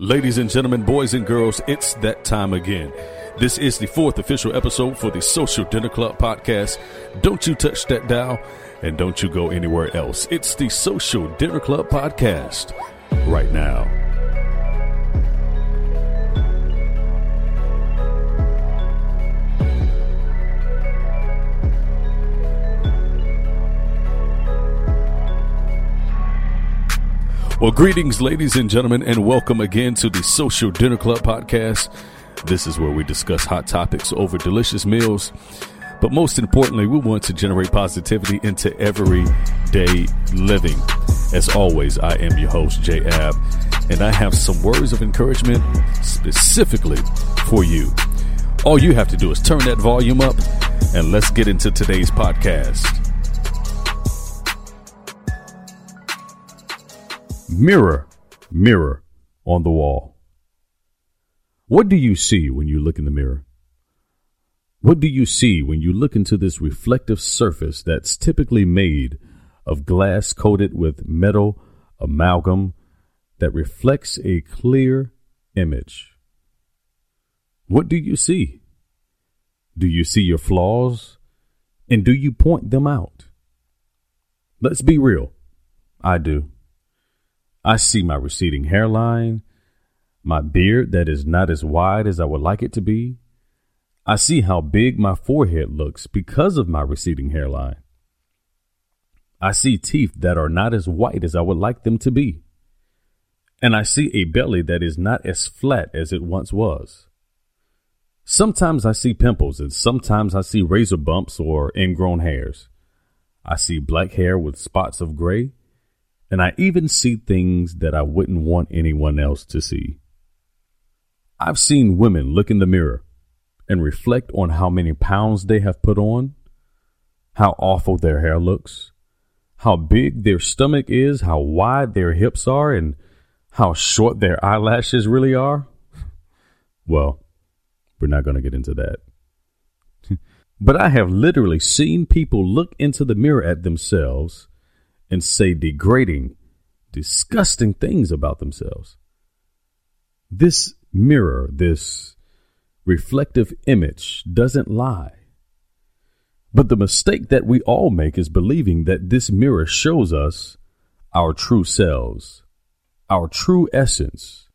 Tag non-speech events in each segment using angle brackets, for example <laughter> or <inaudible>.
Ladies and gentlemen, boys and girls, it's that time again. This is the fourth official episode for the Social Dinner Club podcast. Don't you touch that dial and don't you go anywhere else. It's the Social Dinner Club podcast right now. Well, greetings, ladies and gentlemen, and welcome again to the Social Dinner Club podcast. This is where we discuss hot topics over delicious meals. But most importantly, we want to generate positivity into everyday living. As always, I am your host, Jay Ab, and I have some words of encouragement specifically for you. All you have to do is turn that volume up, and let's get into today's podcast. Mirror, mirror on the wall. What do you see when you look in the mirror? What do you see when you look into this reflective surface that's typically made of glass coated with metal amalgam that reflects a clear image? What do you see? Do you see your flaws? And do you point them out? Let's be real. I do. I see my receding hairline, my beard that is not as wide as I would like it to be. I see how big my forehead looks because of my receding hairline. I see teeth that are not as white as I would like them to be. And I see a belly that is not as flat as it once was. Sometimes I see pimples and sometimes I see razor bumps or ingrown hairs. I see black hair with spots of gray and I even see things that I wouldn't want anyone else to see. I've seen women look in the mirror and reflect on how many pounds they have put on, how awful their hair looks, how big their stomach is, how wide their hips are, and how short their eyelashes really are. <laughs> Well, we're not going to get into that. <laughs> but I have literally seen people look into the mirror at themselves and say degrading, disgusting things about themselves. This mirror, this reflective image doesn't lie. But the mistake that we all make is believing that this mirror shows us our true selves, our true essence,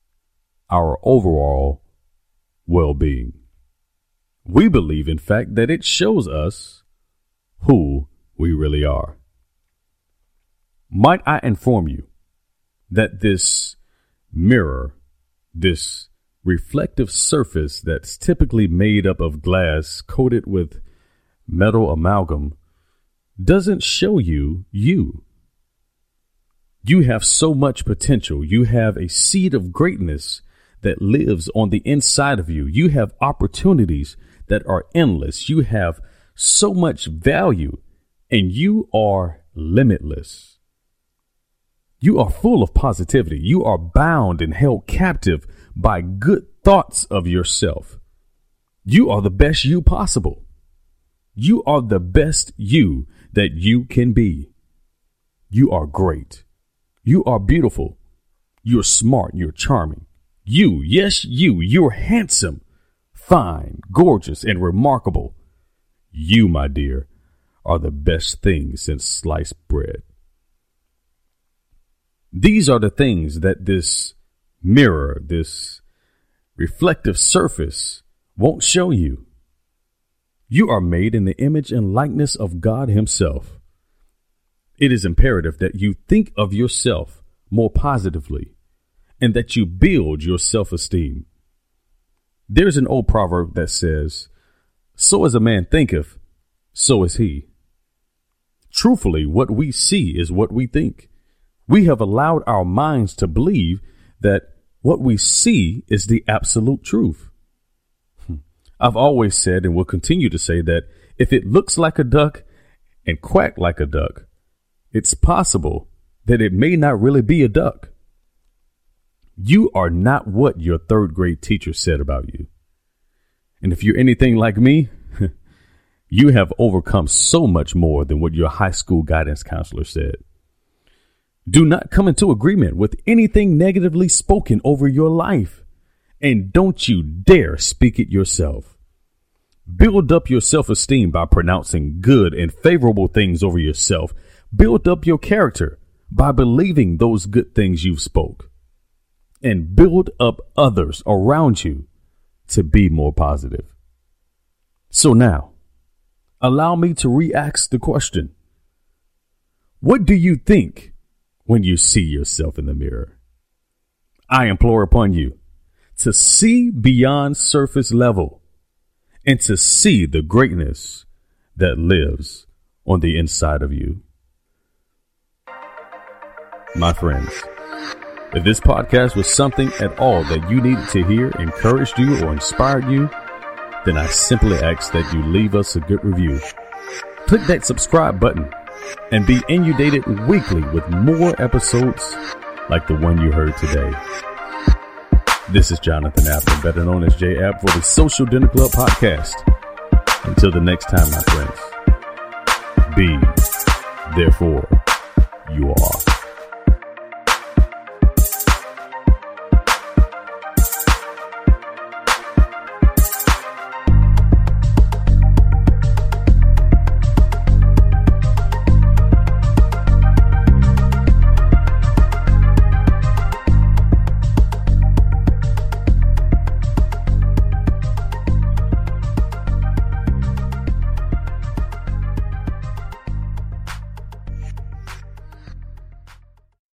our overall well being. We believe, in fact, that it shows us who we really are. Might I inform you that this mirror, this reflective surface that's typically made up of glass coated with metal amalgam, doesn't show you you. You have so much potential. You have a seed of greatness that lives on the inside of you. You have opportunities that are endless. You have so much value and you are limitless. You are full of positivity. You are bound and held captive by good thoughts of yourself. You are the best you possible. You are the best you that you can be. You are great. You are beautiful. You're smart. You're charming. You, yes, you, you're handsome, fine, gorgeous, and remarkable. You, my dear, are the best thing since sliced bread. These are the things that this mirror, this reflective surface won't show you. You are made in the image and likeness of God Himself. It is imperative that you think of yourself more positively and that you build your self esteem. There's an old proverb that says, So as a man thinketh, so is he. Truthfully, what we see is what we think. We have allowed our minds to believe that what we see is the absolute truth. Hmm. I've always said and will continue to say that if it looks like a duck and quack like a duck, it's possible that it may not really be a duck. You are not what your third grade teacher said about you. And if you're anything like me, <laughs> you have overcome so much more than what your high school guidance counselor said. Do not come into agreement with anything negatively spoken over your life. And don't you dare speak it yourself. Build up your self esteem by pronouncing good and favorable things over yourself. Build up your character by believing those good things you've spoke. And build up others around you to be more positive. So now, allow me to re ask the question What do you think when you see yourself in the mirror. I implore upon you to see beyond surface level and to see the greatness that lives on the inside of you. My friends, if this podcast was something at all that you needed to hear, encouraged you, or inspired you, then I simply ask that you leave us a good review. Click that subscribe button and be inundated weekly with more episodes like the one you heard today. This is Jonathan Apple, better known as J App, for the Social Dinner Club podcast. Until the next time, my friends, be, therefore, you are.